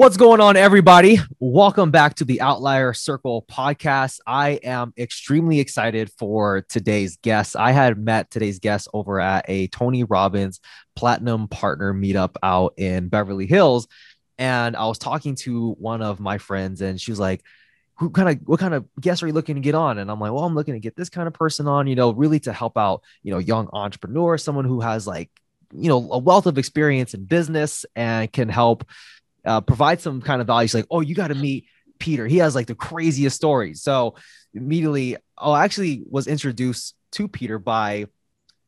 What's going on, everybody? Welcome back to the Outlier Circle podcast. I am extremely excited for today's guest. I had met today's guest over at a Tony Robbins Platinum Partner meetup out in Beverly Hills. And I was talking to one of my friends, and she was like, who kind of what kind of guests are you looking to get on and i'm like well i'm looking to get this kind of person on you know really to help out you know young entrepreneurs someone who has like you know a wealth of experience in business and can help uh, provide some kind of value. Like, oh, you got to meet Peter. He has like the craziest stories. So immediately, oh, I actually was introduced to Peter by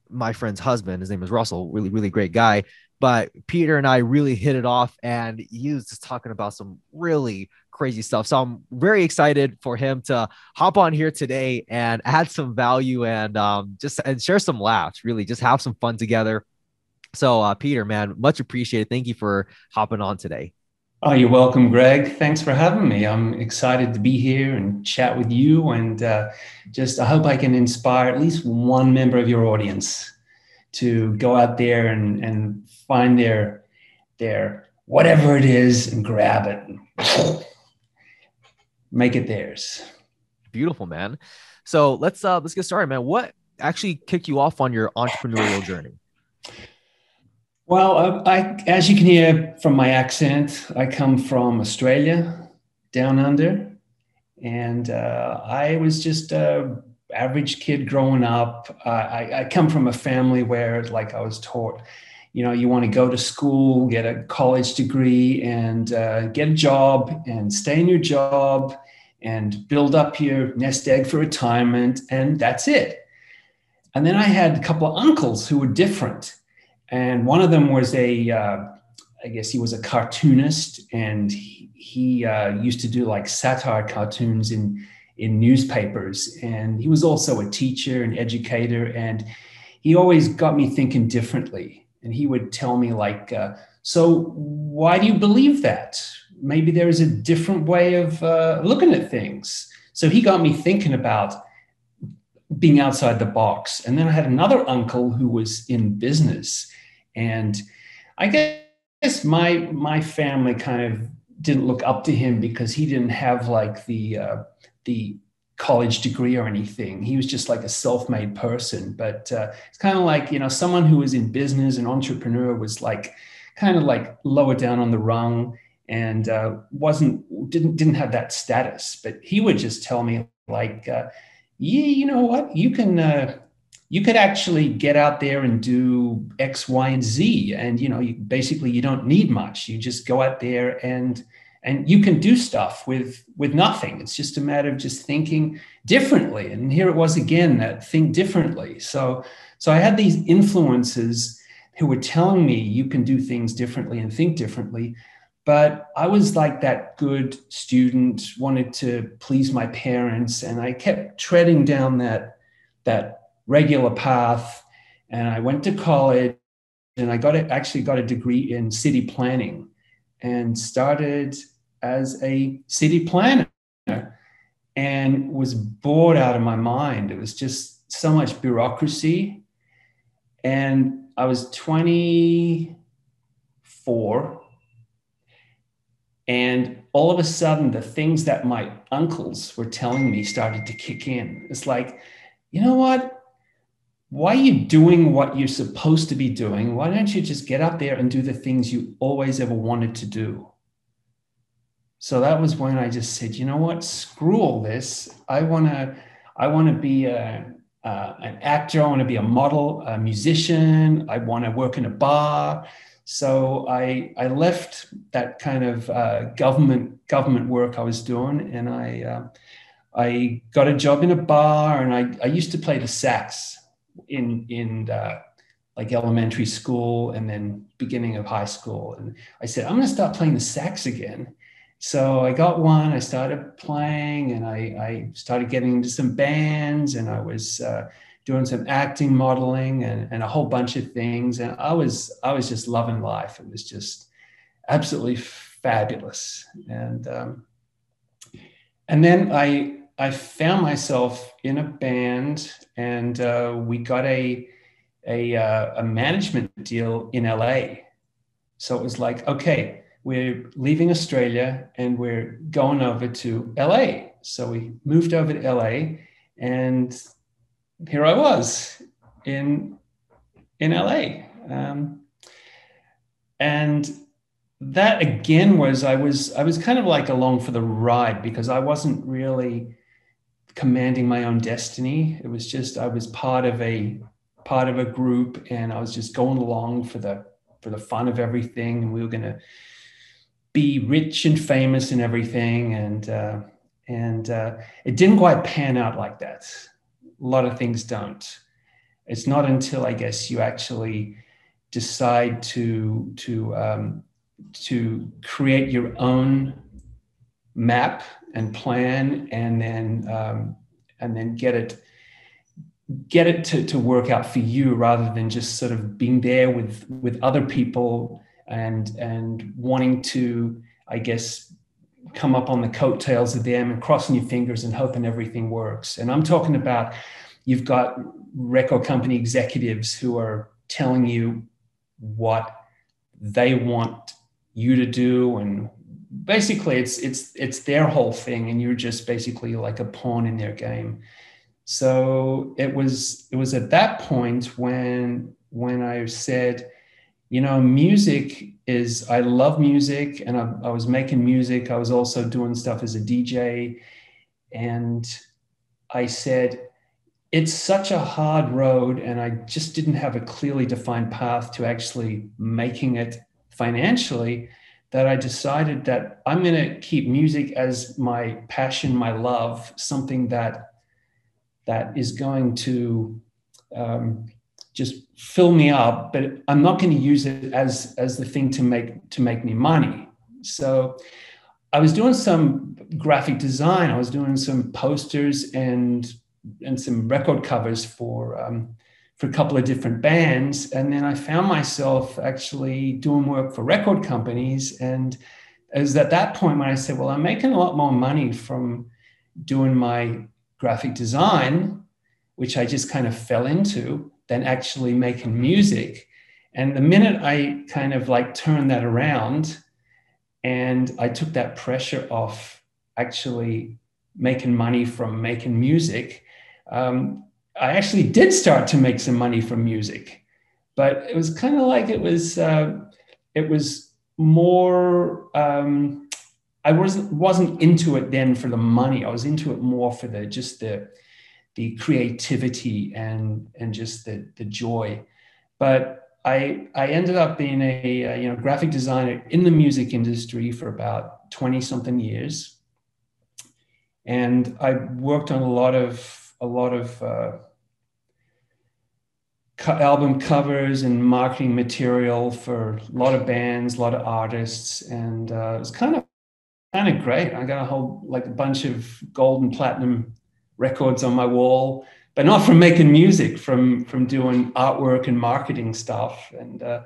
my friend's husband. His name is Russell, really, really great guy. But Peter and I really hit it off, and he was just talking about some really crazy stuff. So I'm very excited for him to hop on here today and add some value and um, just and share some laughs. Really, just have some fun together. So, uh, Peter, man, much appreciated. Thank you for hopping on today. Oh, you're welcome, Greg. Thanks for having me. I'm excited to be here and chat with you. And uh, just, I hope I can inspire at least one member of your audience to go out there and, and find their, their whatever it is and grab it and make it theirs. Beautiful, man. So let's uh let's get started, man. What actually kicked you off on your entrepreneurial journey? Well, uh, I, as you can hear from my accent, I come from Australia, down under, and uh, I was just a average kid growing up. Uh, I, I, come from a family where, like, I was taught, you know, you want to go to school, get a college degree, and uh, get a job, and stay in your job, and build up your nest egg for retirement, and that's it. And then I had a couple of uncles who were different and one of them was a, uh, I guess he was a cartoonist, and he, he uh, used to do like satire cartoons in in newspapers. And he was also a teacher and educator, and he always got me thinking differently. And he would tell me like, uh, "So why do you believe that? Maybe there is a different way of uh, looking at things." So he got me thinking about being outside the box. And then I had another uncle who was in business and I guess my my family kind of didn't look up to him because he didn't have like the uh, the college degree or anything. He was just like a self-made person. But uh, it's kind of like you know someone who was in business and entrepreneur was like kind of like lower down on the rung and uh, wasn't didn't didn't have that status. But he would just tell me like, uh, yeah, you know what, you can uh, you could actually get out there and do X, Y, and Z. And you know, you, basically, you don't need much. You just go out there and and you can do stuff with with nothing. It's just a matter of just thinking differently. And here it was again that think differently. So so I had these influences who were telling me you can do things differently and think differently. But I was like that good student, wanted to please my parents, and I kept treading down that that regular path. And I went to college and I got it, actually got a degree in city planning and started as a city planner and was bored out of my mind. It was just so much bureaucracy. And I was 24. And all of a sudden, the things that my uncles were telling me started to kick in. It's like, you know what? Why are you doing what you're supposed to be doing? Why don't you just get up there and do the things you always ever wanted to do? So that was when I just said, you know what, screw all this. I want to, I want to be a, uh, an actor. I want to be a model, a musician. I want to work in a bar. So I, I left that kind of uh, government government work I was doing, and I, uh, I got a job in a bar, and I, I used to play the sax in in uh, like elementary school and then beginning of high school. And I said, I'm going to start playing the sax again. So I got one. I started playing, and I, I started getting into some bands, and I was uh, doing some acting, modeling, and, and a whole bunch of things. And I was I was just loving life. It was just absolutely fabulous. And um, and then I I found myself in a band, and uh, we got a a, uh, a management deal in LA. So it was like, okay, we're leaving Australia and we're going over to LA. So we moved over to LA, and here I was in in LA. Um, and that again was I was I was kind of like along for the ride because I wasn't really commanding my own destiny. It was just I was part of a part of a group and I was just going along for the for the fun of everything and we were going to be rich and famous and everything and uh, and uh, it didn't quite pan out like that. A lot of things don't. It's not until I guess you actually decide to to um, to create your own map and plan, and then um, and then get it get it to, to work out for you rather than just sort of being there with with other people and and wanting to i guess come up on the coattails of them and crossing your fingers and hoping everything works. And i'm talking about you've got record company executives who are telling you what they want you to do and basically it's it's it's their whole thing and you're just basically like a pawn in their game. So it was it was at that point when when i said you know music is i love music and I, I was making music. I was also doing stuff as a dj and i said it's such a hard road and i just didn't have a clearly defined path to actually making it financially that i decided that i'm going to keep music as my passion my love something that that is going to um, just fill me up but i'm not going to use it as as the thing to make to make me money. So i was doing some graphic design i was doing some posters and and some record covers for um, for a couple of different bands, and then I found myself actually doing work for record companies. And it was at that point when I said, "Well, I'm making a lot more money from doing my graphic design, which I just kind of fell into, than actually making music." And the minute I kind of like turned that around, and I took that pressure off actually making money from making music um, I actually did start to make some money from music, but it was kind of like it was uh, it was more. Um, I wasn't wasn't into it then for the money. I was into it more for the just the the creativity and and just the the joy. But I I ended up being a, a you know graphic designer in the music industry for about twenty something years, and I worked on a lot of a lot of uh, album covers and marketing material for a lot of bands, a lot of artists, and uh, it was kind of kind of great. I got a whole like a bunch of gold and platinum records on my wall, but not from making music, from from doing artwork and marketing stuff, and uh,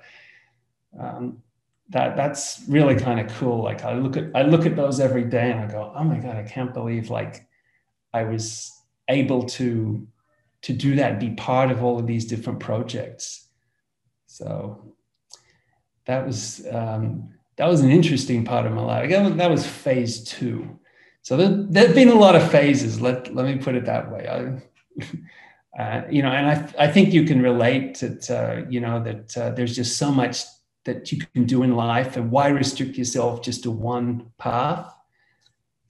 um, that that's really kind of cool. Like I look at I look at those every day, and I go, oh my god, I can't believe like I was able to to do that be part of all of these different projects. So that was um, that was an interesting part of my life. That was phase two. So there, have been a lot of phases. Let, let me put it that way. I, uh, you know and I, I think you can relate that uh, you know that uh, there's just so much that you can do in life and why restrict yourself just to one path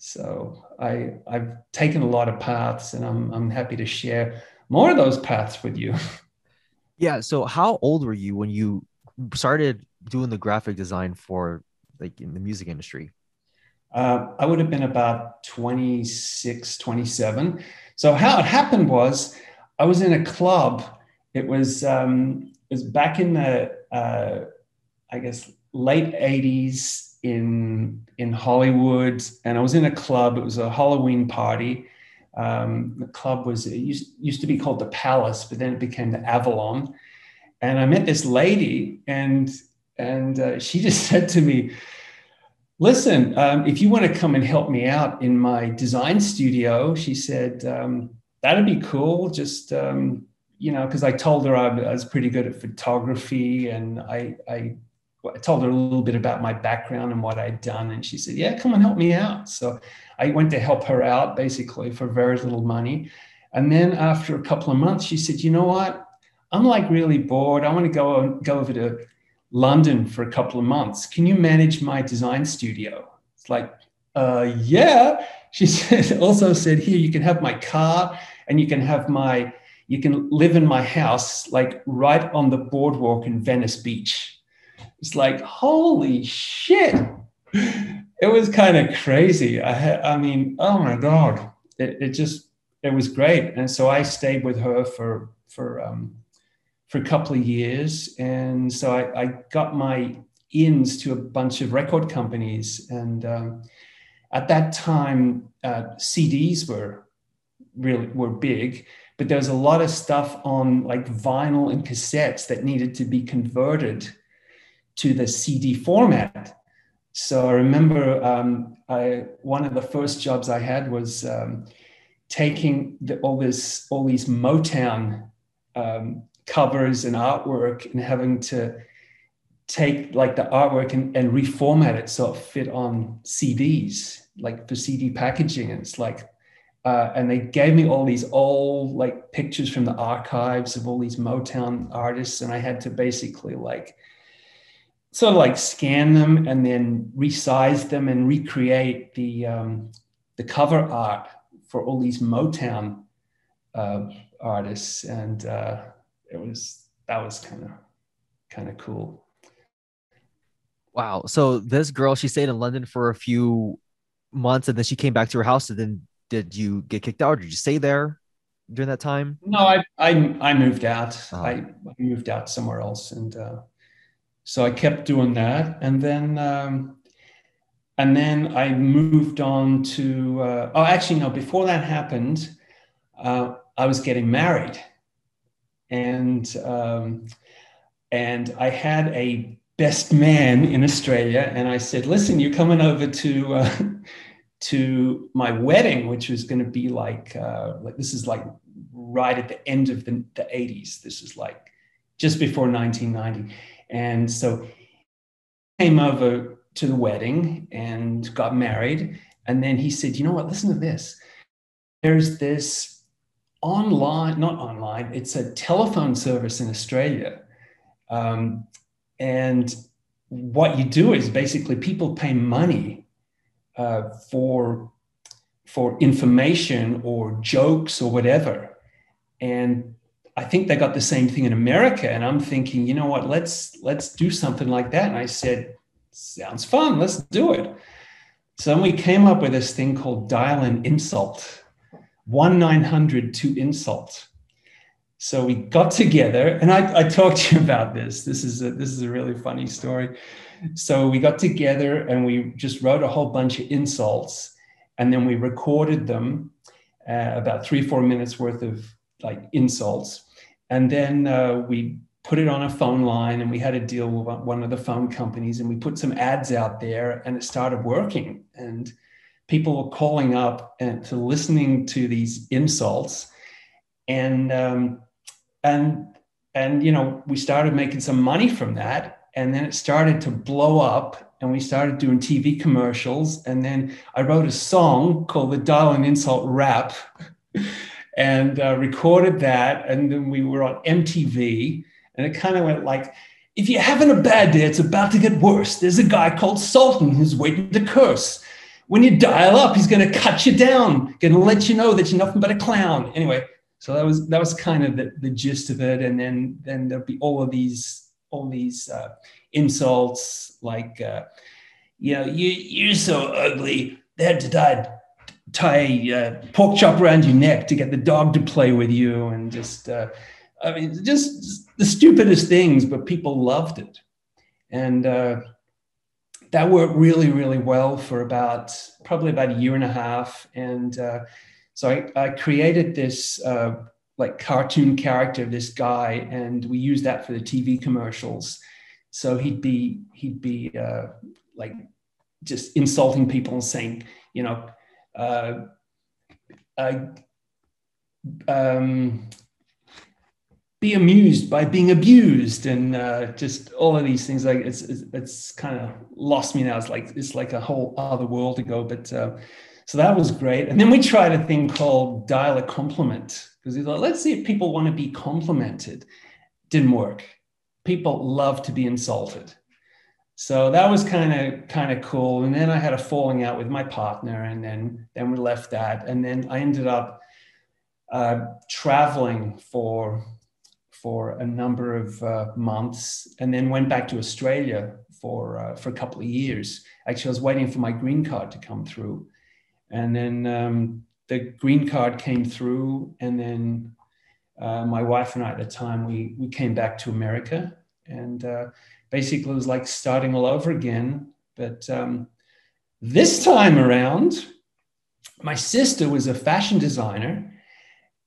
so I, I've taken a lot of paths and I'm, I'm happy to share more of those paths with you. Yeah. So how old were you when you started doing the graphic design for like in the music industry? Uh, I would have been about 26, 27. So how it happened was I was in a club. It was, um, it was back in the, uh, I guess, late 80s in in Hollywood, and I was in a club. It was a Halloween party. Um, the club was it used, used to be called the Palace, but then it became the Avalon. And I met this lady, and and uh, she just said to me, "Listen, um, if you want to come and help me out in my design studio," she said, um, "that'd be cool. Just um, you know, because I told her I was pretty good at photography, and I I I told her a little bit about my background and what I'd done. And she said, Yeah, come and help me out. So I went to help her out basically for very little money. And then after a couple of months, she said, You know what? I'm like really bored. I want to go, go over to London for a couple of months. Can you manage my design studio? It's like, uh, yeah. She said, also said, Here, you can have my car and you can have my, you can live in my house, like right on the boardwalk in Venice Beach it's like, holy shit. It was kind of crazy. I, I mean, oh my God. It, it just, it was great. And so I stayed with her for, for, um, for a couple of years. And so I, I got my ins to a bunch of record companies. And um, at that time, uh, CDs were really were big, but there was a lot of stuff on like vinyl and cassettes that needed to be converted to the CD format. So I remember um, I, one of the first jobs I had was um, taking the, all this all these Motown um, covers and artwork and having to take like the artwork and, and reformat it so it fit on CDs, like for CD packaging. And it's like, uh, and they gave me all these old like pictures from the archives of all these Motown artists, and I had to basically like sort of like scan them and then resize them and recreate the um, the cover art for all these Motown uh, artists, and uh, it was that was kind of kind of cool. Wow! So this girl, she stayed in London for a few months, and then she came back to her house. And then, did you get kicked out, or did you stay there during that time? No, I I, I moved out. Uh-huh. I, I, moved out somewhere else, and uh, so I kept doing that, and then um, and then I moved on to. Uh, oh, actually, no. Before that happened, uh, I was getting married, and um, and I had a best man in Australia, and I said, "Listen, you're coming over to." Uh, to my wedding, which was going to be like, uh, like this is like right at the end of the, the 80s. This is like just before 1990 and so came over to the wedding and got married. And then he said, you know what, listen to this. There's this online, not online, it's a telephone service in Australia. Um, and what you do is basically people pay money uh, for for information or jokes or whatever and I think they got the same thing in America. And I'm thinking, you know what, let's let's do something like that. And I said, sounds fun, let's do it. So then we came up with this thing called dial and insult, one nine hundred to insult. So we got together, and I, I talked to you about this. This is a, this is a really funny story. So we got together and we just wrote a whole bunch of insults, and then we recorded them, uh, about three four minutes worth of like insults, and then uh, we put it on a phone line and we had a deal with one of the phone companies and we put some ads out there and it started working. And people were calling up and to listening to these insults. And, um, and, and, you know, we started making some money from that. And then it started to blow up and we started doing TV commercials. And then I wrote a song called the and Insult Rap. and uh, recorded that. And then we were on MTV, and it kind of went like, if you're having a bad day, it's about to get worse. There's a guy called Sultan who's waiting to curse. When you dial up, he's going to cut you down, going to let you know that you're nothing but a clown. Anyway, so that was that was kind of the, the gist of it. And then then there'll be all of these all these uh, insults like, uh, you know, you you're so ugly. They had to die tie a uh, pork chop around your neck to get the dog to play with you and just uh, i mean just the stupidest things but people loved it. And uh, that worked really really well for about probably about a year and a half. And uh, so I, I, created this uh, like cartoon character this guy and we used that for the tv commercials. So he'd be he'd be uh, like just insulting people and saying you know um, be amused by being abused and uh, just all of these things like it's it's, it's kind of lost me now. It's like it's like a whole other world to go but uh, so that was great. And then we tried a thing called dial a compliment because we thought let's see if people want to be complimented. Didn't work. People love to be insulted so that was kind of kind of cool and then i had a falling out with my partner and then then we left that and then i ended up uh, traveling for for a number of uh, months and then went back to Australia for, uh, for a couple of years. Actually, I was waiting for my green card to come through. And then um, the green card came through. And then uh, my wife and I at the time, we, we came back to America. And uh, basically, it was like starting all over again. But um, this time around, my sister was a fashion designer.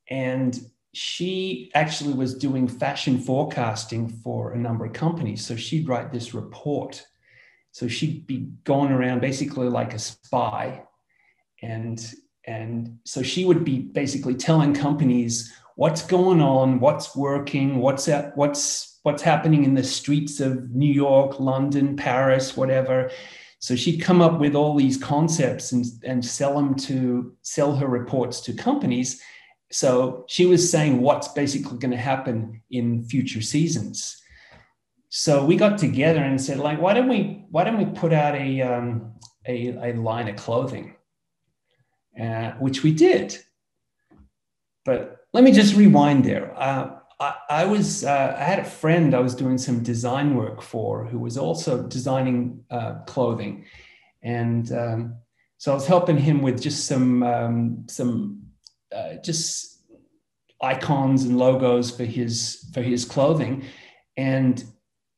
And she actually was doing fashion forecasting for a number of companies. So she'd write this report. So she'd be going around basically like a spy. And, and so she would be basically telling companies what's going on, what's working, what's, at, what's, what's happening in the streets of New York, London, Paris, whatever. So she'd come up with all these concepts and, and sell them to sell her reports to companies so she was saying what's basically going to happen in future seasons. So we got together and said, like, why don't we why don't we put out a um, a, a line of clothing, uh, which we did. But let me just rewind there. Uh, I, was uh, I had a friend I was doing some design work for who was also designing uh, clothing, and um, so I was helping him with just some um, some uh, just icons and logos for his for his clothing, and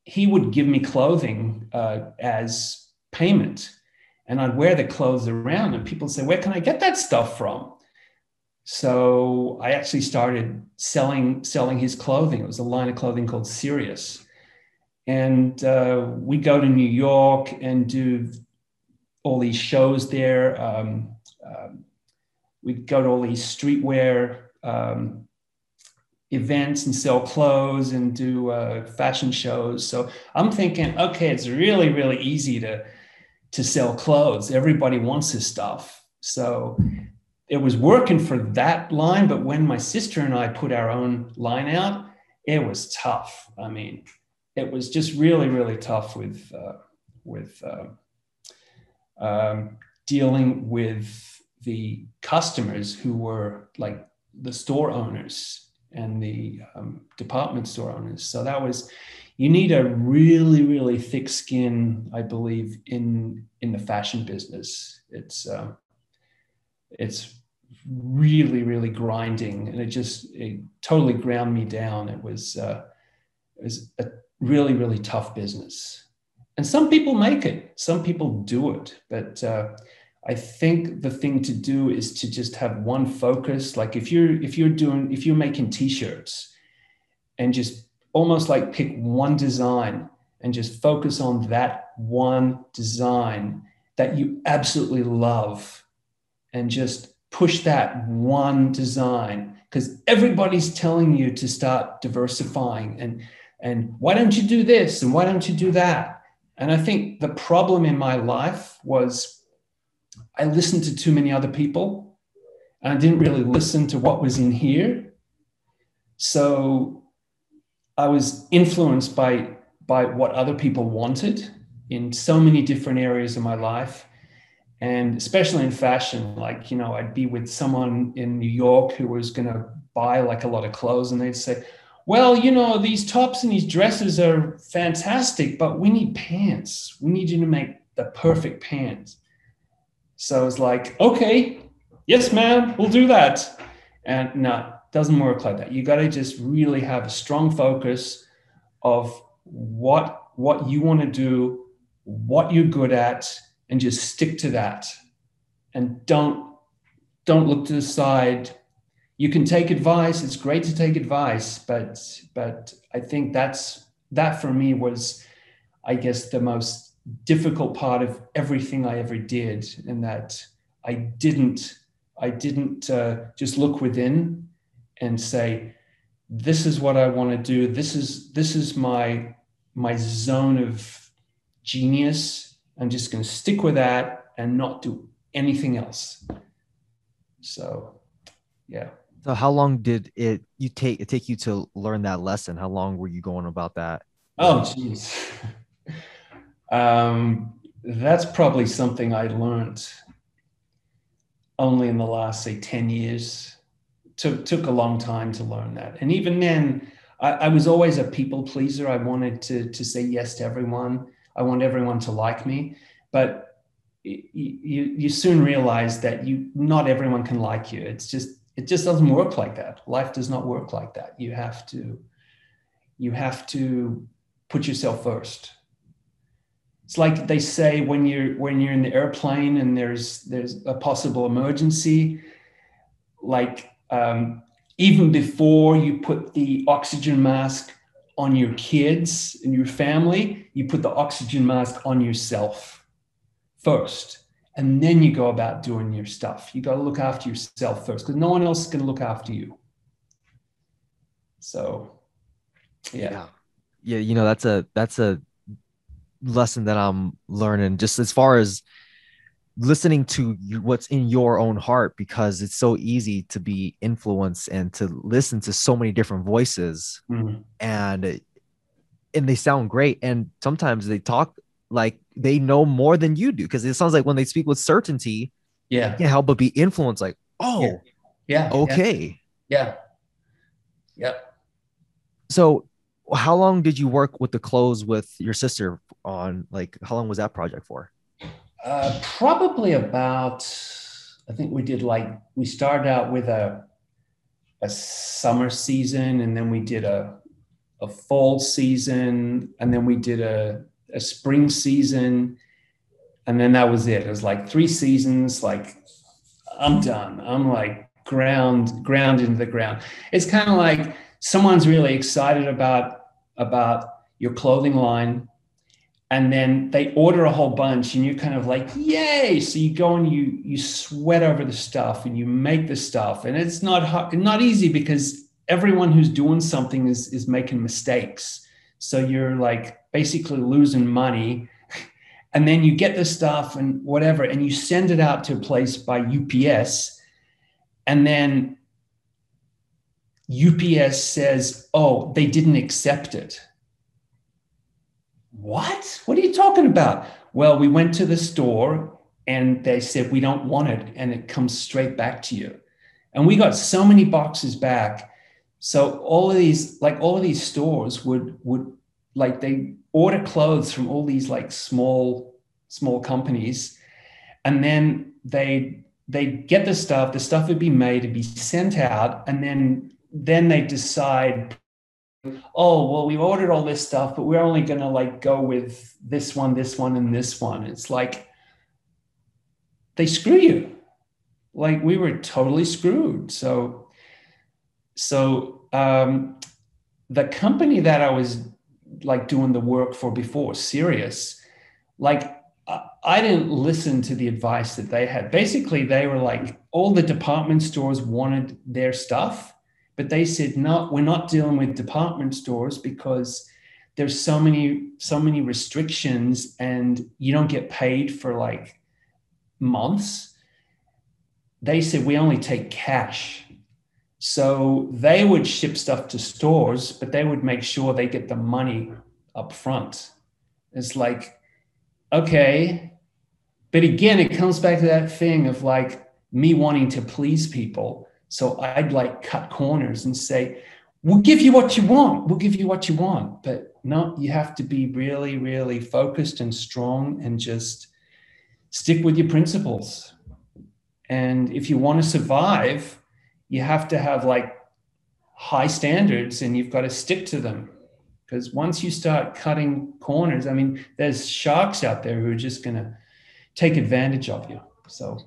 he would give me clothing uh, as payment, and I'd wear the clothes around, and people say, "Where can I get that stuff from?" So I actually started selling selling his clothing. It was a line of clothing called Sirius, and uh, we go to New York and do all these shows there. Um, um, we go to all these streetwear um, events and sell clothes and do uh, fashion shows. So I'm thinking, okay, it's really, really easy to to sell clothes. Everybody wants this stuff. So it was working for that line, but when my sister and I put our own line out, it was tough. I mean, it was just really, really tough with uh, with uh, um, dealing with the customers who were like the store owners and the um, department store owners. So that was, you need a really, really thick skin, I believe, in in the fashion business. It's uh, it's really, really grinding, and it just it totally ground me down. It was uh, it was a really, really tough business, and some people make it, some people do it, but uh, I think the thing to do is to just have one focus. Like if you're if you're doing if you're making t-shirts and just almost like pick one design and just focus on that one design that you absolutely love and just push that one design because everybody's telling you to start diversifying and and why don't you do this and why don't you do that and i think the problem in my life was I listened to too many other people and I didn't really listen to what was in here. So I was influenced by, by what other people wanted in so many different areas of my life. And especially in fashion, like, you know, I'd be with someone in New York who was going to buy like a lot of clothes and they'd say, well, you know, these tops and these dresses are fantastic, but we need pants. We need you to make the perfect pants. So it's like, okay, yes, ma'am, we'll do that. And no, doesn't work like that. You got to just really have a strong focus of what what you want to do, what you're good at, and just stick to that. And don't don't look to the side. You can take advice. It's great to take advice, but but I think that's that for me was, I guess, the most difficult part of everything I ever did, in that I didn't I didn't uh, just look within and say, this is what I want to do. This is this is my my zone of genius. I'm just going to stick with that and not do anything else. So, yeah. So how long did it you take it take you to learn that lesson? How long were you going about that? Oh, jeez. um, that's probably something I learned only in the last say 10 years took took a long time to learn that and even then I, I, was always a people pleaser i wanted to to say yes to everyone i want everyone to like me. But you, you, soon realize that you not everyone can like you. It's just it just doesn't work like that. Life does not work like that. You have to you have to put yourself first. It's like they say when you're when you're in the airplane and there's there's a possible emergency like um, even before you put the oxygen mask on your kids and your family you put the oxygen mask on yourself first. And then you go about doing your stuff. You got to look after yourself first because no one else is going to look after you. So yeah. yeah. Yeah you know that's a that's a lesson that I'm learning just as far as listening to what's in your own heart because it's so easy to be influenced and to listen to so many different voices mm-hmm. and and they sound great and sometimes they talk like they know more than you do because it sounds like when they speak with certainty yeah. you can't help but be influenced like oh yeah, yeah okay. Yeah. Yeah so how long did you work with the clothes with your sister on like how long was that project for uh, probably about i think we did like we started out with a a summer season and then we did a a fall season and then we did a, a spring season and then that was it. It was like three seasons like i'm done. I'm like ground ground into the ground. It's kind of like someone's really excited about about your clothing line and then they order a whole bunch and you're kind of like yay! So you go and you you sweat over the stuff and you make the stuff. And it's not hard, not easy because everyone who's doing something is is making mistakes. So you're like basically losing money. And then you get the stuff and whatever and you send it out to a place by UPS and then UPS says, oh, they didn't accept it. What? What are you talking about? Well, we went to the store and they said, we don't want it. And it comes straight back to you. And we got so many boxes back. So all of these, like all of these stores would, would like they order clothes from all these like small, small companies. And then they, they get the stuff, the stuff would be made, to be sent out. And then then they decide oh well we ordered all this stuff but we're only going to like go with this one this one and this one. It's like they screw you. Like we were totally screwed. So so um the company that i was like doing the work for before Sirius like I didn't listen to the advice that they had. Basically, they were like, all the department stores wanted their stuff but they said, no, we're not dealing with department stores because there's so many, so many restrictions and you don't get paid for like months. They said, we only take cash. So they would ship stuff to stores, but they would make sure they get the money up front. It's like, okay. But again, it comes back to that thing of like me wanting to please people so I'd like cut corners and say, we'll give you what you want. We'll give you what you want. But no, you have to be really, really focused and strong and just stick with your principles. And if you want to survive, you have to have like high standards and you've got to stick to them. Because once you start cutting corners, I mean, there's sharks out there who are just going to take advantage of you. So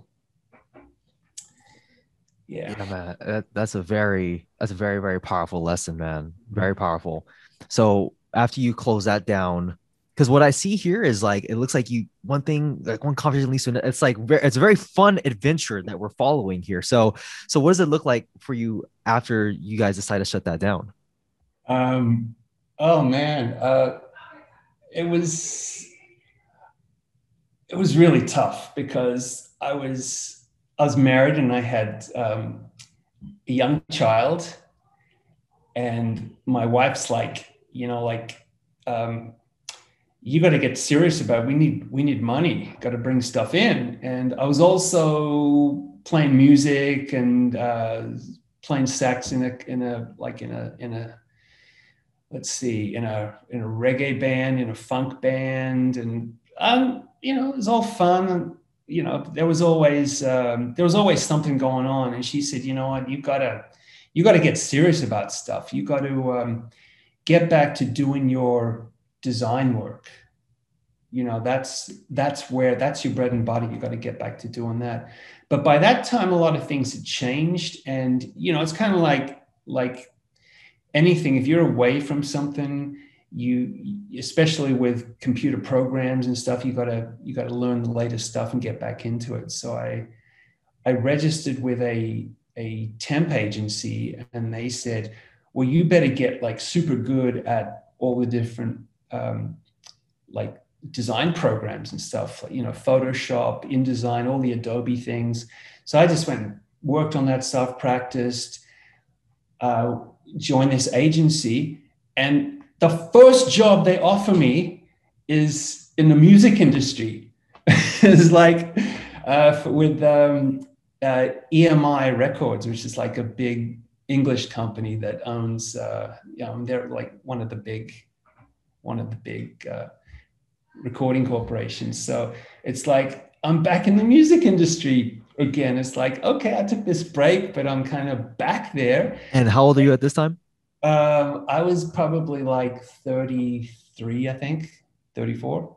yeah, yeah man that, that's a very that's a very very powerful lesson man very powerful so after you close that down because what I see here is like it looks like you one thing like one conversation leads to it's like it's a very fun adventure that we're following here. So so what does it look like for you after you guys decide to shut that down? Um, oh man, uh, it was it was really tough because I was I was married and I had um, a young child, and my wife's like you know like. Um, you got to get serious about it. we need we need money got to bring stuff in and i was also playing music and uh, playing sax in a in a like in a in a let's see in a in a reggae band in a funk band and um you know it was all fun you know there was always um, there was always something going on. And she said you know what? You gotta you gotta get serious about stuff. You got to um, get back to doing your design work. You know that's that's where that's your bread and butter. You got to get back to doing that. But by that time a lot of things had changed. And you know it's kind of like like anything. If you're away from something you especially with computer programs and stuff you got to you got to learn the latest stuff and get back into it so i i registered with a a temp agency and they said well you better get like super good at all the different um, like design programs and stuff, like, you know, Photoshop, InDesign, all the Adobe things. So I just went worked on that stuff, practiced, uh, joined this agency, and the first job they offer me is in the music industry. it's like uh, with um, uh, EMI Records, which is like a big English company that owns, uh, you know, they're like one of the big one of the big uh, recording corporations. So it's like I'm back in the music industry again. It's like, okay, I took this break, but I'm kind of back there. And how old are you at this time? Um, I was probably like 33, I think, 34.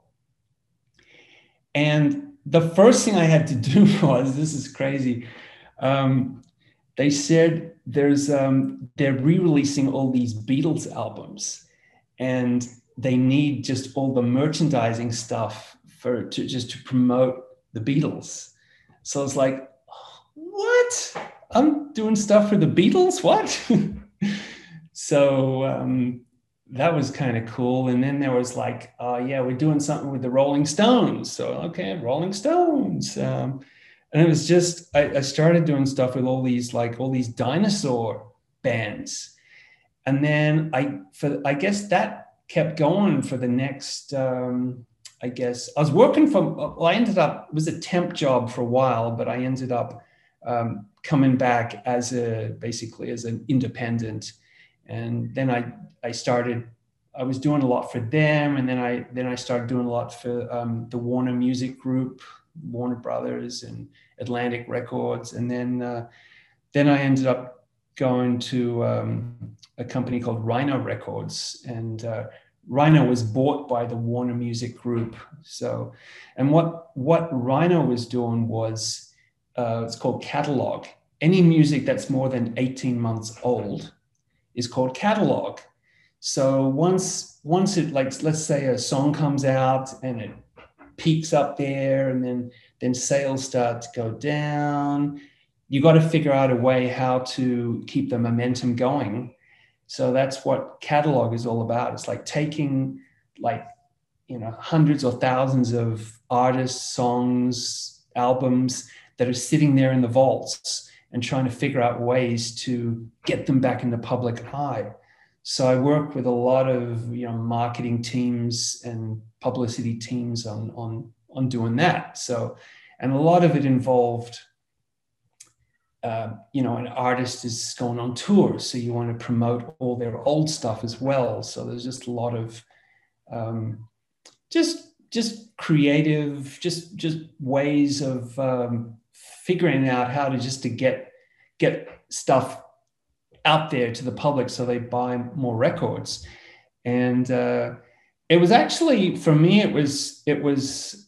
And the first thing I had to do was this is crazy. Um, they said there's um, they're re-releasing all these Beatles albums, and they need just all the merchandising stuff for to just to promote the Beatles. So it's like, what? I'm doing stuff for the Beatles? What? so um, that was kind of cool. And then there was like, uh, yeah, we're doing something with the Rolling Stones. So okay, Rolling Stones. Um, and it was just I, I started doing stuff with all these like all these dinosaur bands. And then I for I guess that kept going for the next um, i guess i was working for well, i ended up it was a temp job for a while but i ended up um, coming back as a basically as an independent and then i i started i was doing a lot for them and then i then i started doing a lot for um, the warner music group warner brothers and atlantic records and then uh, then i ended up going to um, a company called Rhino Records, and uh, Rhino was bought by the Warner Music Group. So, and what what Rhino was doing was uh, it's called catalog. Any music that's more than 18 months old is called catalog. So once once it like let's say a song comes out and it peaks up there and then then sales start to go down you got to figure out a way how to keep the momentum going so that's what catalog is all about. It's like taking like, you know, hundreds or thousands of artists, songs, albums that are sitting there in the vaults and trying to figure out ways to get them back in the public eye. So I work with a lot of you know marketing teams and publicity teams on on on doing that. So and a lot of it involved uh, you know, an artist is going on tour, so you want to promote all their old stuff as well. So there's just a lot of um, just just creative, just just ways of um, figuring out how to just to get get stuff out there to the public so they buy more records. And uh, it was actually for me, it was it was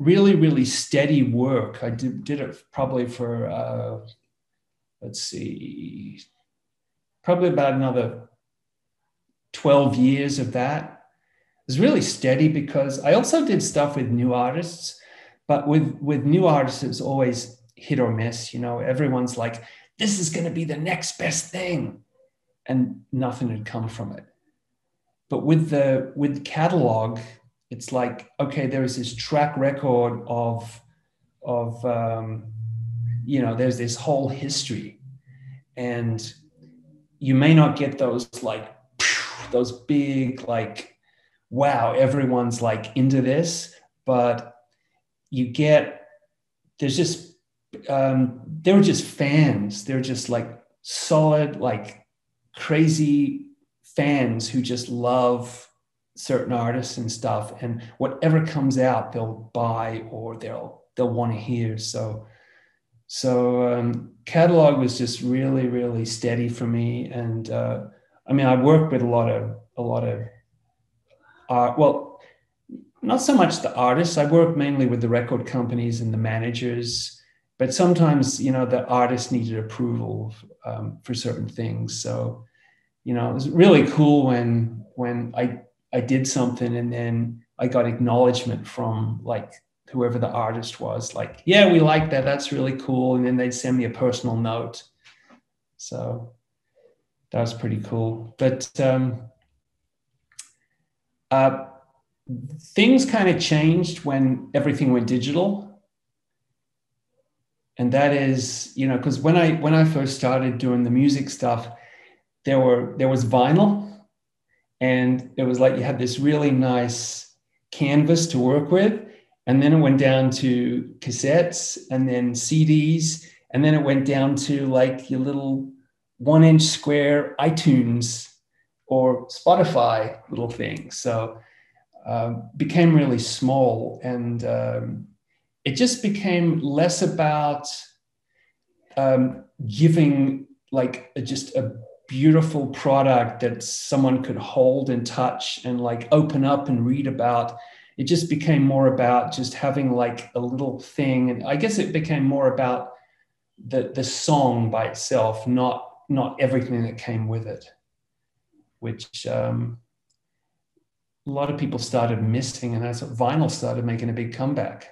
really, really steady work. I did, did it probably for, uh, let's see, probably about another 12 years of that. It was really steady because I also did stuff with new artists, but with with new artists, it's always hit or miss. You know, everyone's like, "This is going to be the next best thing," and nothing had come from it. But with the with catalog, it's like, okay, there is this track record of of um, you know, there's this whole history, and you may not get those like those big like wow, everyone's like into this, but you get there's just um, they were just fans. They're just like solid, like crazy fans who just love certain artists and stuff. And whatever comes out, they'll buy or they'll they'll want to hear. So so um, catalog was just really really steady for me. And uh, I mean, I worked with a lot of a lot of art. Well, not so much the artists. I work mainly with the record companies and the managers, but sometimes you know the artists needed approval um, for certain things. So you know it was really cool when when I I did something and then I got acknowledgement from like whoever the artist was, like, yeah, we like that. That's really cool. And then they'd send me a personal note. So that was pretty cool. But um, uh, things kind of changed when everything went digital. And that is, you know, because when I when I first started doing the music stuff, there were there was vinyl, and it was like you had this really nice canvas to work with, and then it went down to cassettes, and then CDs, and then it went down to like your little one inch square iTunes or Spotify little things. So um, became really small, and um, it just became less about um, giving like a, just a beautiful product that someone could hold and touch and like open up and read about. It just became more about just having like a little thing. And i guess it became more about the the song by itself not not everything that came with it which um, a lot of people started missing, and that's what vinyl started making a big comeback.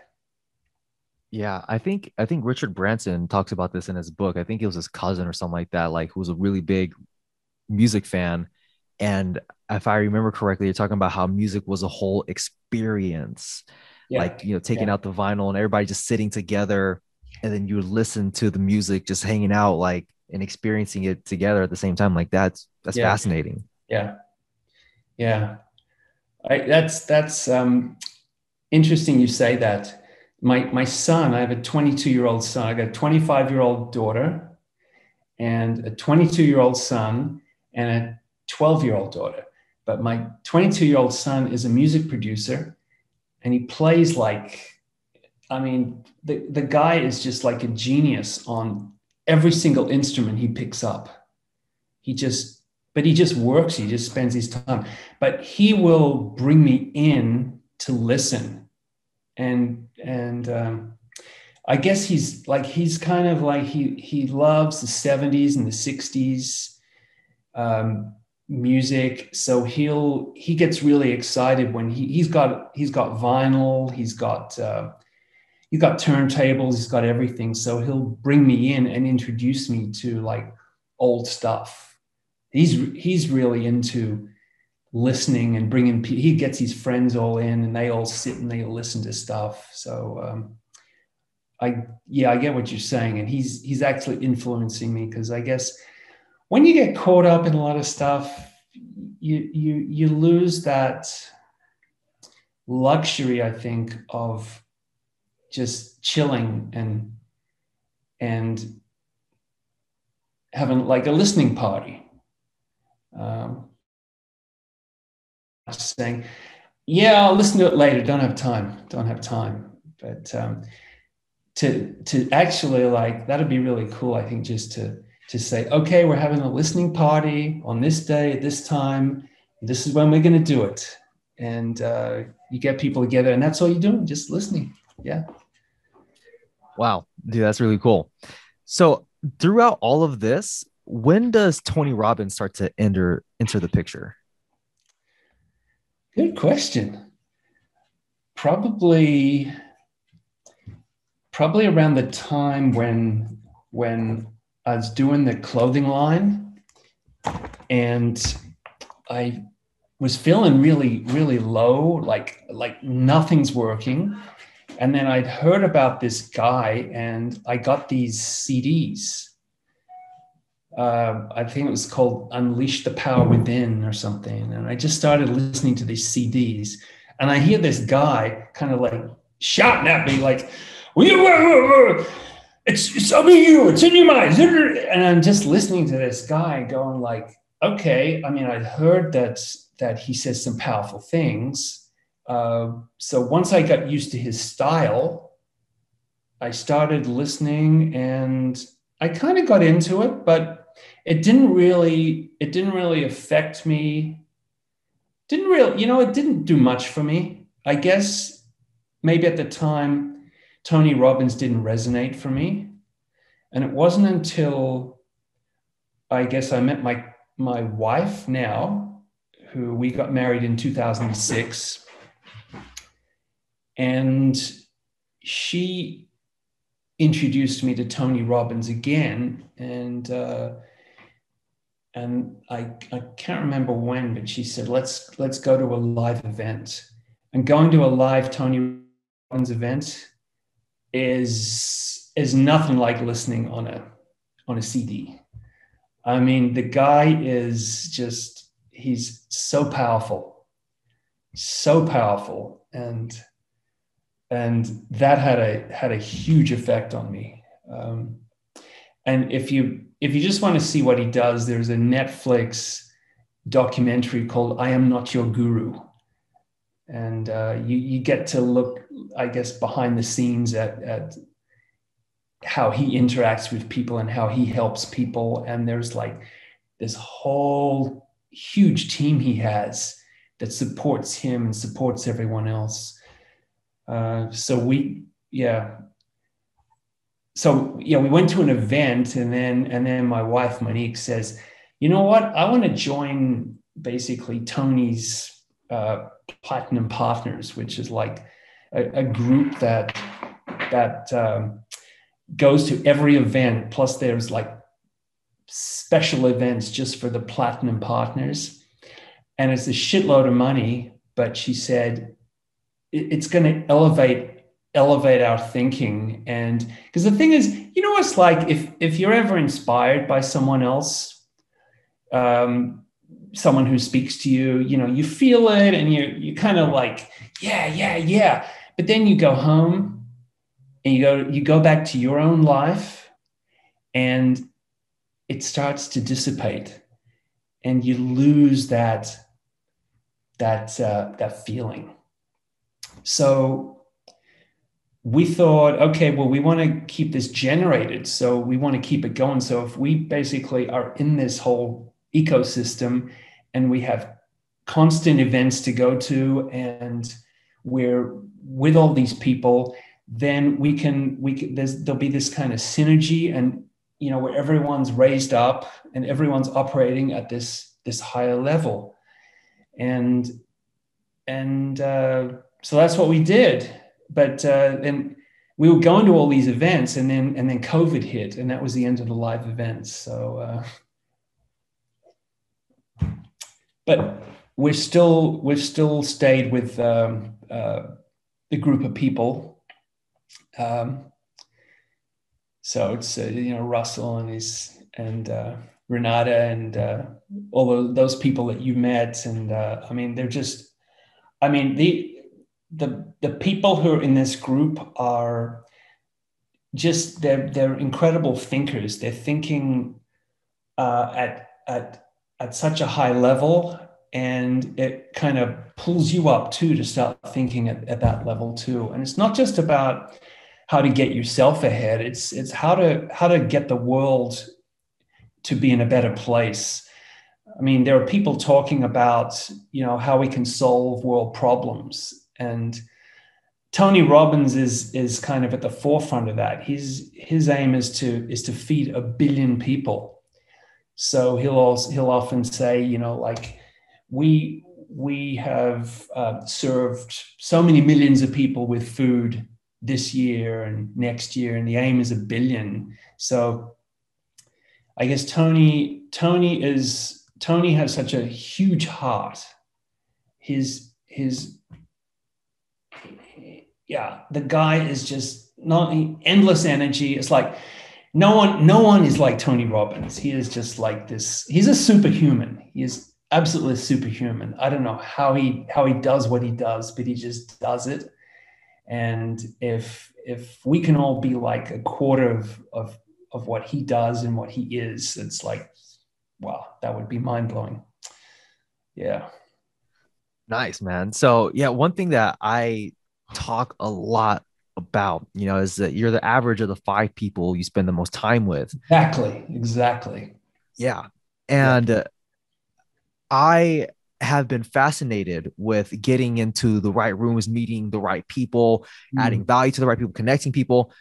Yeah, I think I think Richard Branson talks about this in his book. I think it was his cousin or something like that, like who was a really big music fan. And if I remember correctly, you're talking about how music was a whole experience. Yeah. Like, you know, taking yeah. out the vinyl and everybody just sitting together and then you listen to the music just hanging out like and experiencing it together at the same time. Like that's that's yeah. fascinating. Yeah. Yeah. I, that's that's um, interesting. You say that. My my son, I have a 22 year old son. I got a 25 year old daughter, and a 22 year old son, and a 12 year old daughter. But my 22 year old son is a music producer, and he plays like, I mean, the the guy is just like a genius on every single instrument he picks up. He just but he just works he just spends his time. But he will bring me in to listen. And and um, i guess he's like he's kind of like he he loves the 70s and the 60s um, music. So he'll he gets really excited when he he's got he's got vinyl he's got uh, he's got turntables he's got everything. So he'll bring me in and introduce me to like old stuff he's he's really into listening and bringing he gets his friends all in and they all sit and they listen to stuff. So um, i yeah i get what you're saying. And he's he's actually influencing me because i guess when you get caught up in a lot of stuff you you you lose that luxury i think of just chilling and and having like a listening party um, saying, yeah, I'll listen to it later. Don't have time. Don't have time. But um, to to actually like that'd be really cool. I think just to to say, okay, we're having a listening party on this day at this time. This is when we're going to do it, and uh, you get people together, and that's all you're doing, just listening. Yeah. Wow, dude, that's really cool. So throughout all of this, when does Tony Robbins start to enter enter the picture? Good question. Probably, probably around the time when when I was doing the clothing line, and I was feeling really, really low, like like nothing's working. And then I'd heard about this guy, and I got these CDs uh, I think it was called Unleash the Power Within or something. And I just started listening to these CDs. And I hear this guy kind of like shouting at me, like, it's, it's to you, it's in your mind. And I'm just listening to this guy going like, okay, I mean, I'd heard that, that he says some powerful things. Uh, so once I got used to his style, I started listening and I kind of got into it, but it didn't really it didn't really affect me. Didn't really you know it didn't do much for me. I guess maybe at the time tony robbins didn't resonate for me. And it wasn't until i guess i met my my wife now who we got married in 2006 and she introduced me to tony robbins again. And uh, and I, I can't remember when, but she said, let's let's go to a live event. And going to a live Tony Robbins event is is nothing like listening on a on a CD. I mean, the guy is just he's so powerful, so powerful, and and that had a had a huge effect on me. Um, and if you if you just want to see what he does, there's a Netflix documentary called "I Am Not Your Guru," and uh, you you get to look, I guess, behind the scenes at at how he interacts with people and how he helps people. And there's like this whole huge team he has that supports him and supports everyone else. Uh, so we, yeah, so yeah, we went to an event, and then and then my wife Monique says, "You know what? I want to join basically Tony's uh, Platinum Partners, which is like a, a group that that um, goes to every event. Plus, there's like special events just for the Platinum Partners, and it's a shitload of money. But she said it's going to elevate elevate our thinking. And because the thing is you know it's like if if you're ever inspired by someone else um someone who speaks to you you know you feel it and you you kind of like yeah yeah yeah. But then you go home and you go you go back to your own life and it starts to dissipate and you lose that that uh, that feeling. So we thought, okay, well, we want to keep this generated. So we want to keep it going. So if we basically are in this whole ecosystem and we have constant events to go to and we're with all these people, then we can, we can, there'll be this kind of synergy and, you know, where everyone's raised up and everyone's operating at this, this higher level. And, and, uh, so that's what we did but uh, then we were going to all these events, and then and then COVID hit, and that was the end of the live events. So, uh, but we're still we've still stayed with um, uh, the group of people. Um, so it's uh, you know Russell and his and uh, Renata and uh, all those people that you met, and uh, I mean they're just, I mean the the the people who are in this group are just they're they're incredible thinkers. They're thinking uh, at at at such a high level, and it kind of pulls you up too to start thinking at, at that level too. And it's not just about how to get yourself ahead. It's it's how to how to get the world to be in a better place. I mean, there are people talking about you know how we can solve world problems and Tony Robbins is is kind of at the forefront of that. His his aim is to is to feed a billion people. So he'll also he'll often say, you know, like we we have uh, served so many millions of people with food this year and next year, and the aim is a billion. So I guess Tony Tony is Tony has such a huge heart. His his yeah, the guy is just not endless energy. It's like no one no one is like Tony Robbins. He is just like this. He's a superhuman. He is absolutely superhuman. I don't know how he how he does what he does, but he just does it. And if if we can all be like a quarter of of of what he does and what he is, it's like, wow, that would be mind blowing. Yeah. Nice, man. So yeah, one thing that I talk a lot about, you know, is that you're the average of the five people you spend the most time with. Exactly. Exactly. Yeah. And yeah. I have been fascinated with getting into the right rooms, meeting the right people, mm. adding value to the right people, connecting people,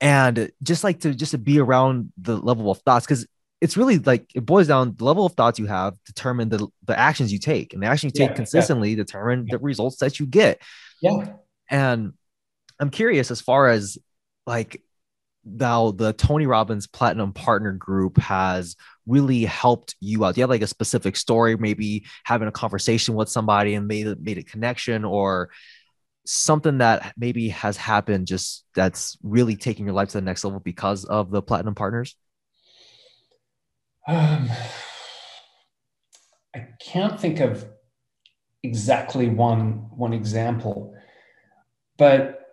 and just like to just to be around the level of thoughts because it's really like it boils down the level of thoughts you have determine the the actions you take, and the actions you yeah, take consistently yeah. determine yeah. the results that you get. Yeah, and I'm curious as far as like now the Tony Robbins Platinum Partner Group has really helped you out? Do you have like a specific story, maybe having a conversation with somebody and made made a connection, or something that maybe has happened just that's really taking your life to the next level because of the Platinum Partners? Um, I can't think of exactly one one example, but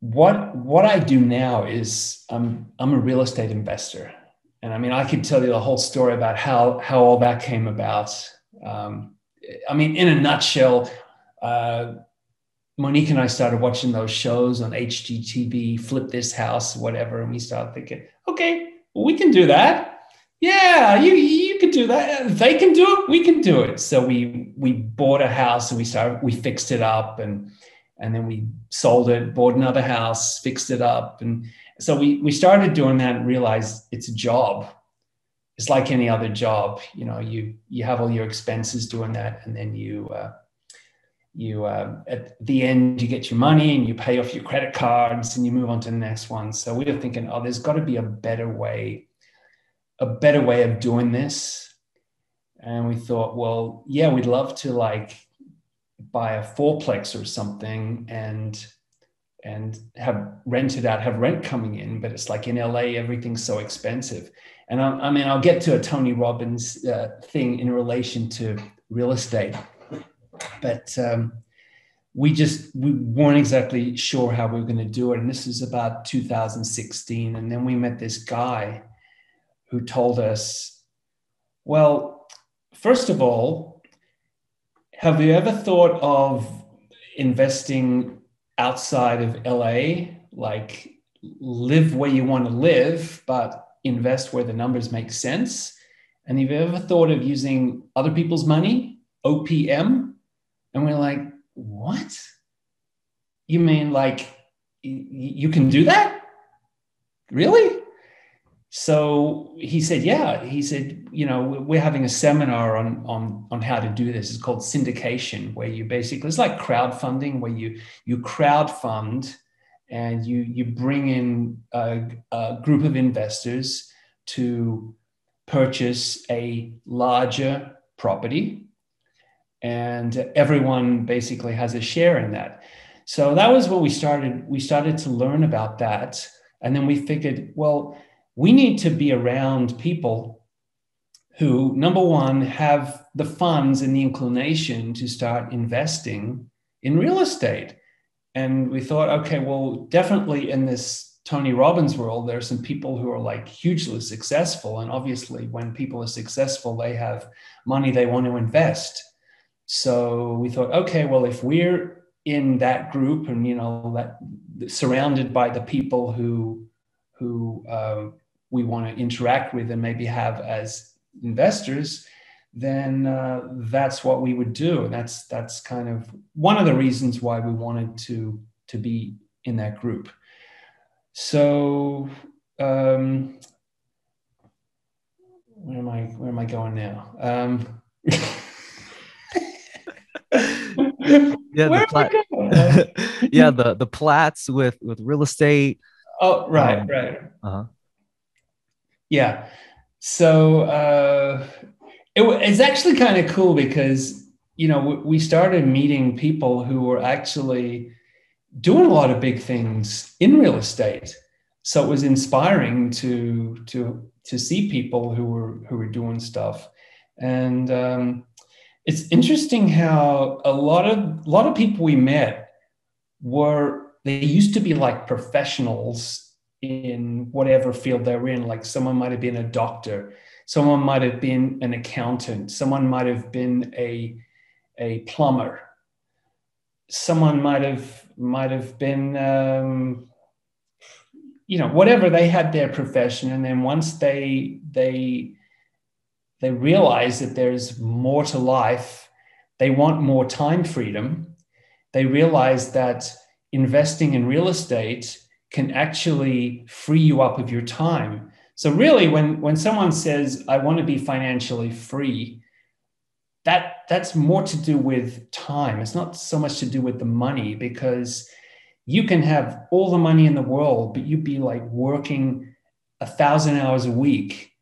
what what I do now is I'm I'm a real estate investor, and I mean I could tell you the whole story about how how all that came about. Um, I mean, in a nutshell, uh, Monique and I started watching those shows on HGTV, Flip This House, whatever, and we started thinking, okay, well, we can do that. Yeah, you you could do that. They can do it. We can do it. So we we bought a house and we started we fixed it up and and then we sold it, bought another house, fixed it up. And so we, we started doing that and realized it's a job. It's like any other job. You know, you, you have all your expenses doing that. And then you, uh, you, uh, at the end, you get your money and you pay off your credit cards and you move on to the next one. So we were thinking, oh, there's got to be a better way, a better way of doing this. And we thought, well, yeah, we'd love to like buy a fourplex or something and and have rented out, have rent coming in, but it's like in LA, everything's so expensive. And I, I mean, I'll get to a Tony Robbins uh, thing in relation to real estate, but um, we just we weren't exactly sure how we were going to do it. And this is about 2016, and then we met this guy who told us, well, first of all, have you ever thought of investing outside of LA? Like live where you want to live, but invest where the numbers make sense? And have you ever thought of using other people's money, OPM? And we're like, what? You mean like you can do that? Really? So he said yeah. He said you know we're having a seminar on on on how to do this. It's called syndication where you basically it's like crowdfunding where you you crowd fund and you you bring in a, a group of investors to purchase a larger property. And everyone basically has a share in that. So that was what we started we started to learn about that. And then we figured well we need to be around people who, number one, have the funds and the inclination to start investing in real estate. And we thought, okay, well, definitely in this Tony Robbins world, there are some people who are like hugely successful. And obviously, when people are successful, they have money they want to invest. So we thought, okay, well, if we're in that group and you know that surrounded by the people who who um, we want to interact with and maybe have as investors, then uh, that's what we would do. And that's that's kind of one of the reasons why we wanted to to be in that group. So um, where am I? Where am I going now? Um, yeah, the plat- yeah, the the plats with with real estate. Oh, right, um, right. Uh-huh. Yeah. So uh, it, it's actually kind of cool because you know we started meeting people who were actually doing a lot of big things in real estate. So it was inspiring to to to see people who were who were doing stuff, and um, it's interesting how a lot of a lot of people we met were they used to be like professionals in whatever field they're in. Like someone might have been a doctor, someone might have been an accountant, someone might have been a a plumber, someone might have might have been um, you know whatever they had their profession and then once they they they realize that there's more to life they want more time freedom they realize that investing in real estate can actually free you up of your time. So really when when someone says i want to be financially free that that's more to do with time. It's not so much to do with the money because you can have all the money in the world, but you'd be like working a thousand hours a week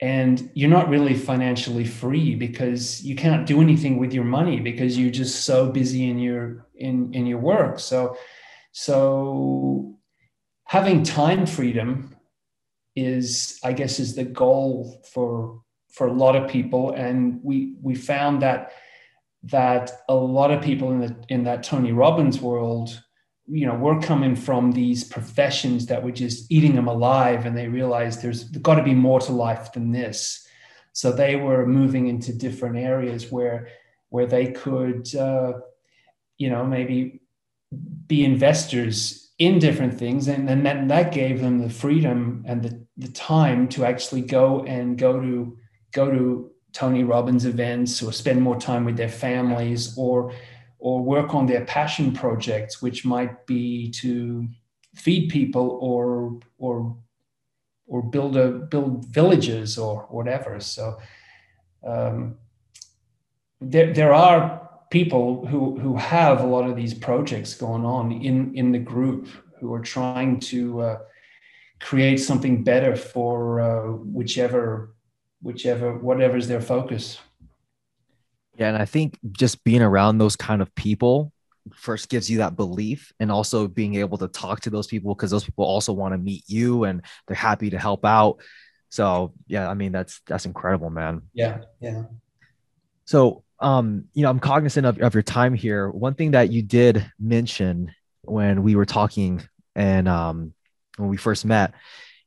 and you're not really financially free because you can't do anything with your money because you're just so busy in your in in your work. So so having time freedom is i guess is the goal for for a lot of people. And we we found that that a lot of people in the in that tony robbins world you know we're coming from these professions that were just eating them alive. And they realized there's got to be more to life than this. So they were moving into different areas where where they could uh, you know maybe be investors in different things and then that, that gave them the freedom and the, the time to actually go and go to go to tony robbins events or spend more time with their families or or work on their passion projects, which might be to feed people or or or build a build villages or whatever. So um, there there are people who who have a lot of these projects going on in in the group who are trying to uh, create something better for uh, whichever whichever whatever is their focus. Yeah, and I think just being around those kind of people first gives you that belief and also being able to talk to those people because those people also want to meet you and they're happy to help out. So, yeah, I mean that's that's incredible, man. Yeah, yeah. So, um, you know, I'm cognizant of, of your time here. One thing that you did mention when we were talking and um when we first met,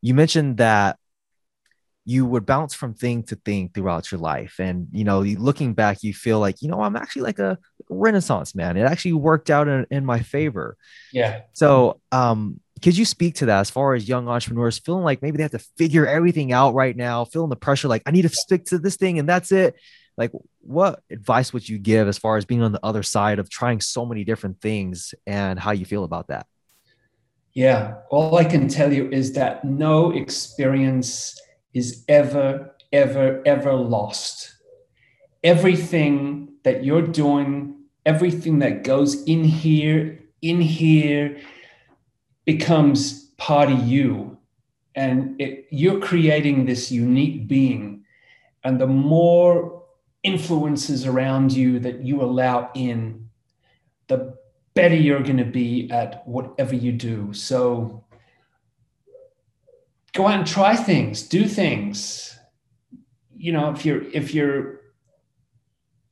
you mentioned that you would bounce from thing to thing throughout your life. And, you know, looking back, you feel like, you know, I'm actually like a renaissance man. It actually worked out in, in my favor. Yeah. So, um, could you speak to that as far as young entrepreneurs feeling like maybe they have to figure everything out right now, feeling the pressure, like I need to stick to this thing and that's it? Like, what advice would you give as far as being on the other side of trying so many different things and how you feel about that? Yeah, all I can tell you is that no experience is ever, ever, ever lost. Everything that you're doing, everything that goes in here, in here, becomes part of you. And it, you're creating this unique being. And the more influences around you that you allow in, the better you're going to be at whatever you do. So go out and try things, do things. You know, if you're if you're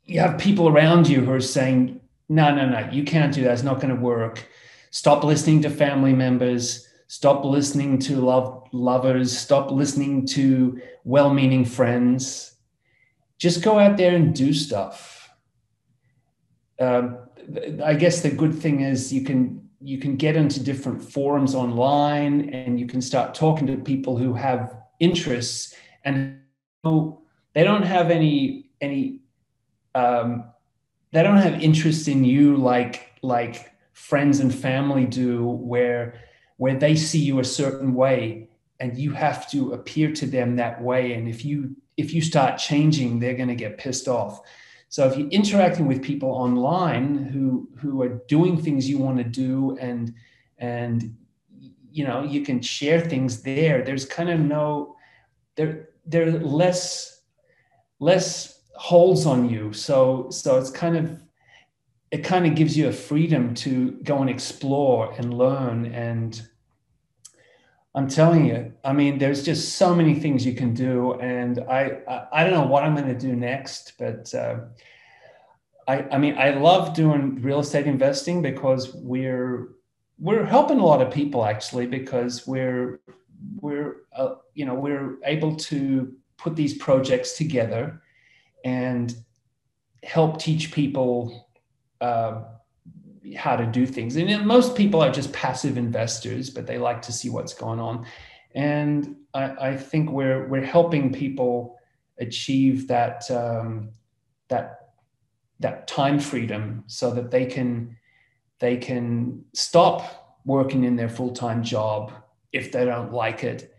you have people around you who are saying, no, no, no, you can't do that. It's not going to work. Stop listening to family members. Stop listening to love lovers. Stop listening to well-meaning friends. Just go out there and do stuff. Um, I guess the good thing is you can you can get into different forums online and you can start talking to people who have interests and they don't have any any um, they don't have interest in you like like friends and family do where where they see you a certain way and you have to appear to them that way and if you if you start changing they're going to get pissed off So if you're interacting with people online who who are doing things you want to do and and you know you can share things there, there's kind of no there there less less holds on you. So so it's kind of it kind of gives you a freedom to go and explore and learn and I'm telling you, I mean, there's just so many things you can do, and I I, I don't know what I'm going to do next, but uh, I I mean, I love doing real estate investing because we're we're helping a lot of people actually because we're we're uh, you know we're able to put these projects together and help teach people. Uh, how to do things. And most people are just passive investors, but they like to see what's going on. And I, I think we're we're helping people achieve that um, that that time freedom so that they can they can stop working in their full-time job if they don't like it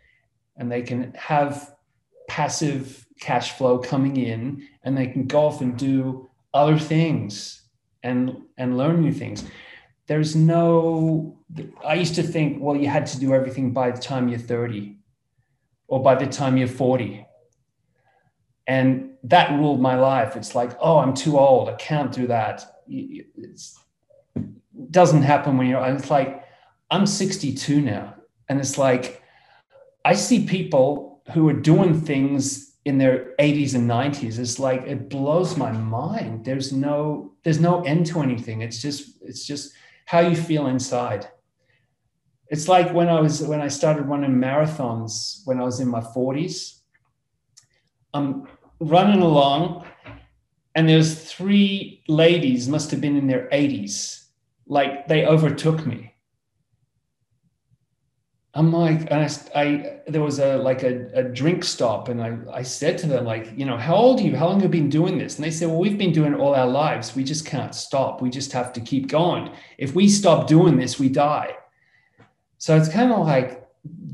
and they can have passive cash flow coming in and they can go off and do other things and and learn new things. There's no i used to think well you had to do everything by the time you're 30 or by the time you're 40 and that ruled my life. It's like oh i'm too old. I can't do that. It doesn't happen when you're it's like i'm 62 now. And it's like i see people who are doing things in their 80s and 90s it's like it blows my mind. There's no there's no end to anything. It's just it's just how you feel inside. It's like when i was when i started running marathons when i was in my 40s i'm running along and there's three ladies must have been in their 80s like they overtook me I'm like, I, I, there was a like a, a drink stop, and I, I said to them like, you know, how old are you? How long have you been doing this? And they said, well, we've been doing it all our lives. We just can't stop. We just have to keep going. If we stop doing this, we die. So it's kind of like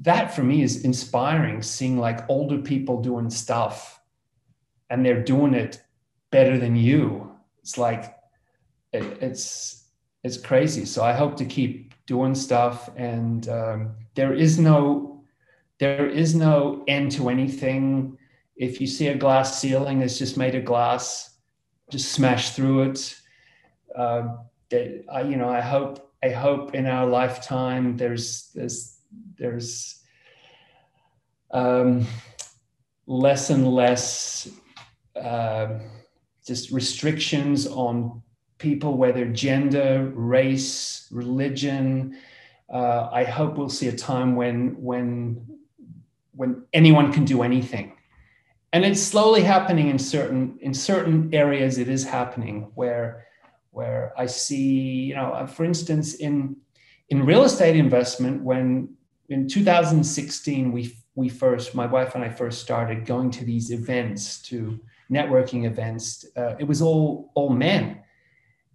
that for me is inspiring, seeing like older people doing stuff, and they're doing it better than you. It's like, it, it's it's crazy. So I hope to keep doing stuff and um, there is no there is no end to anything if you see a glass ceiling it's just made of glass just smash through it uh, I, you know i hope i hope in our lifetime there's there's there's um, less and less uh, just restrictions on people, whether gender, race, religion. Uh, I hope we'll see a time when when when anyone can do anything, and it's slowly happening in certain in certain areas. It is happening where where I see, you know, uh, for instance, in in real estate investment, when in 2016 we we first, my wife and I first started going to these events, to networking events. Uh, it was all all men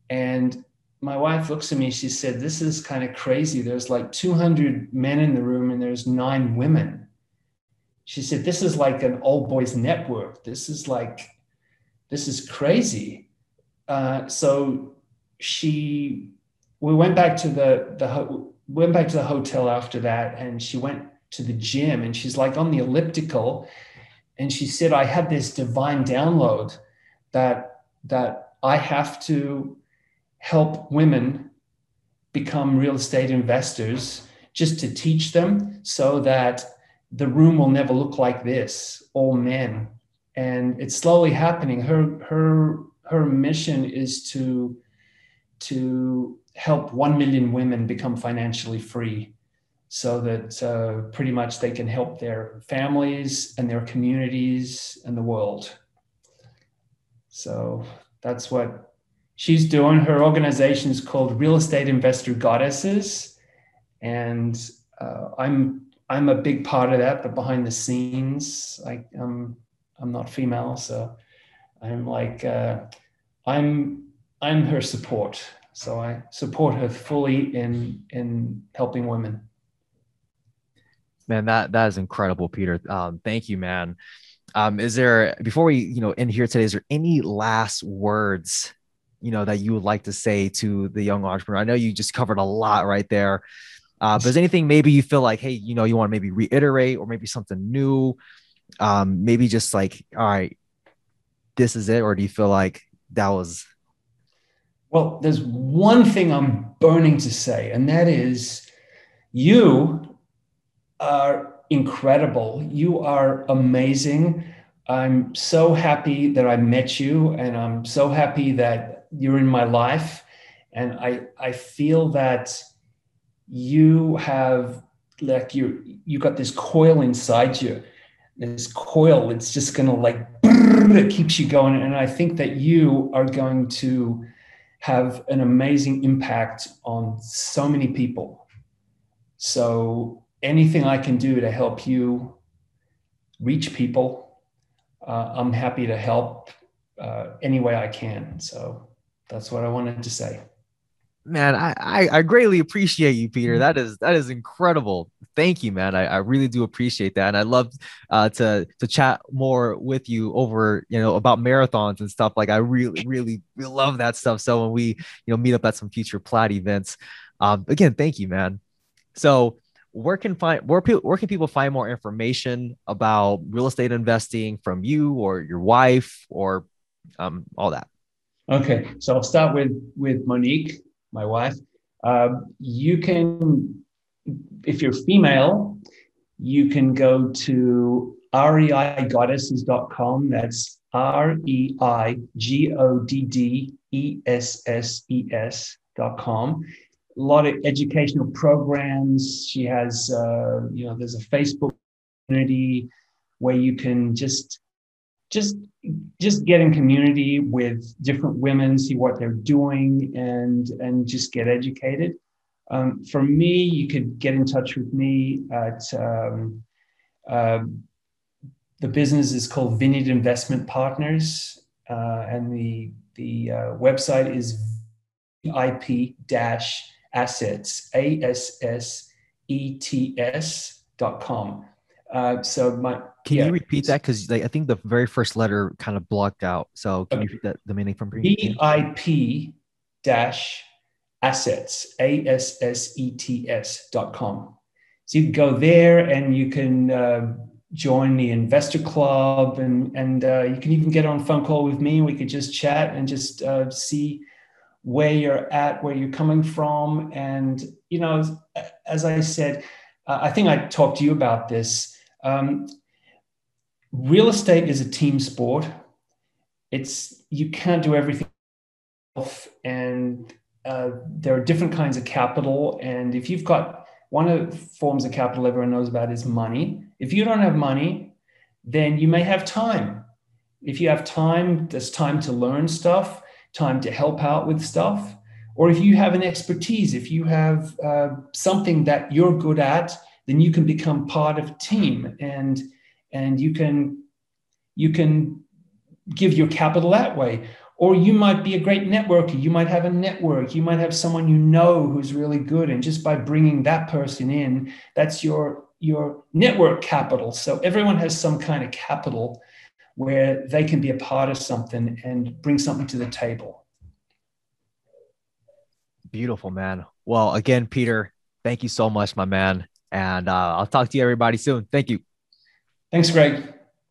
and my wife looks at me, she said, This is kind of crazy. There's like 200 men in the room and there's nine women. She said, This is like an old boys network. This is like, this is crazy. Uh, so she, we went back to the, the, went back to the hotel after that and she went to the gym and she's like on the elliptical and she said i had this divine download that that i have to help women become real estate investors just to teach them so that the room will never look like this all men. And it's slowly happening. Her her her mission is to to help 1 million women become financially free so that uh, pretty much they can help their families and their communities and the world. So that's what she's doing her organization is called Real Estate Investor Goddesses, and uh, I'm I'm a big part of that, but behind the scenes, like I'm I'm not female, so I'm like uh, I'm I'm her support. So I support her fully in in helping women. Man, that that is incredible, Peter. Um, thank you, man. um, is there before we you know end here today? Is there any last words you know that you would like to say to the young entrepreneur? I know you just covered a lot right there. Uh, but is anything maybe you feel like, hey, you know, you want to maybe reiterate or maybe something new? Um, maybe just like, all right, this is it, or do you feel like that was? Well, there's one thing I'm burning to say, and that is, you are incredible. You are amazing. I'm so happy that I met you, and I'm so happy that you're in my life. And I, I feel that you have like you you got this coil inside you. This coil, it's just gonna like it keeps you going. And I think that you are going to have an amazing impact on so many people. So anything I can do to help you reach people, uh, I'm happy to help uh, any way I can. So that's what I wanted to say. Man, I, I, I greatly appreciate you, Peter. That is that is incredible. Thank you, man. I, I really do appreciate that, and I love uh, to to chat more with you over you know about marathons and stuff. Like I really really, love that stuff. So when we you know meet up at some future Plaid events, um, again, thank you, man. So where can find where, people where can people find more information about real estate investing from you or your wife or um, all that okay so i'll start with with monique my wife. Uh, you can if you're female you can go to reigoddesses.com that's r-e-i-g-o-d-d-e-s-s-e-s.com a lot of educational programs. She has, uh, you know, there's a Facebook community where you can just, just, just get in community with different women, see what they're doing, and and just get educated. Um, for me, you could get in touch with me at um, uh, the business is called Vineyard Investment Partners, uh, and the the uh, website is ip assets, A S S E T S dot com. Uh, so my can yeah, you repeat that because like, I think the very first letter kind of blocked out. So can okay. you repeat that the meaning from VIP dash assets A S S E T S dot com. So you can go there and you can uh, join the investor club and and uh, you can even get on phone call with me. We could just chat and just uh, see where you're at, where you're coming from. And, you know, as I said, uh, I think I talked to you about this. Um, real estate is a team sport. It's, you can't do everything. And uh, there are different kinds of capital. And if you've got one of the forms of capital everyone knows about is money. If you don't have money, then you may have time. If you have time, there's time to learn stuff time to help out with stuff. Or if you have an expertise, if you have uh, something that you're good at, then you can become part of a team and and you can you can give your capital that way or you might be a great networker you might have a network you might have someone you know who's really good and just by bringing that person in that's your your network capital so everyone has some kind of capital where they can be a part of something and bring something to the table. Beautiful, man. Well, again, Peter, thank you so much, my man. And uh, I'll talk to you everybody soon. Thank you. Thanks, Greg.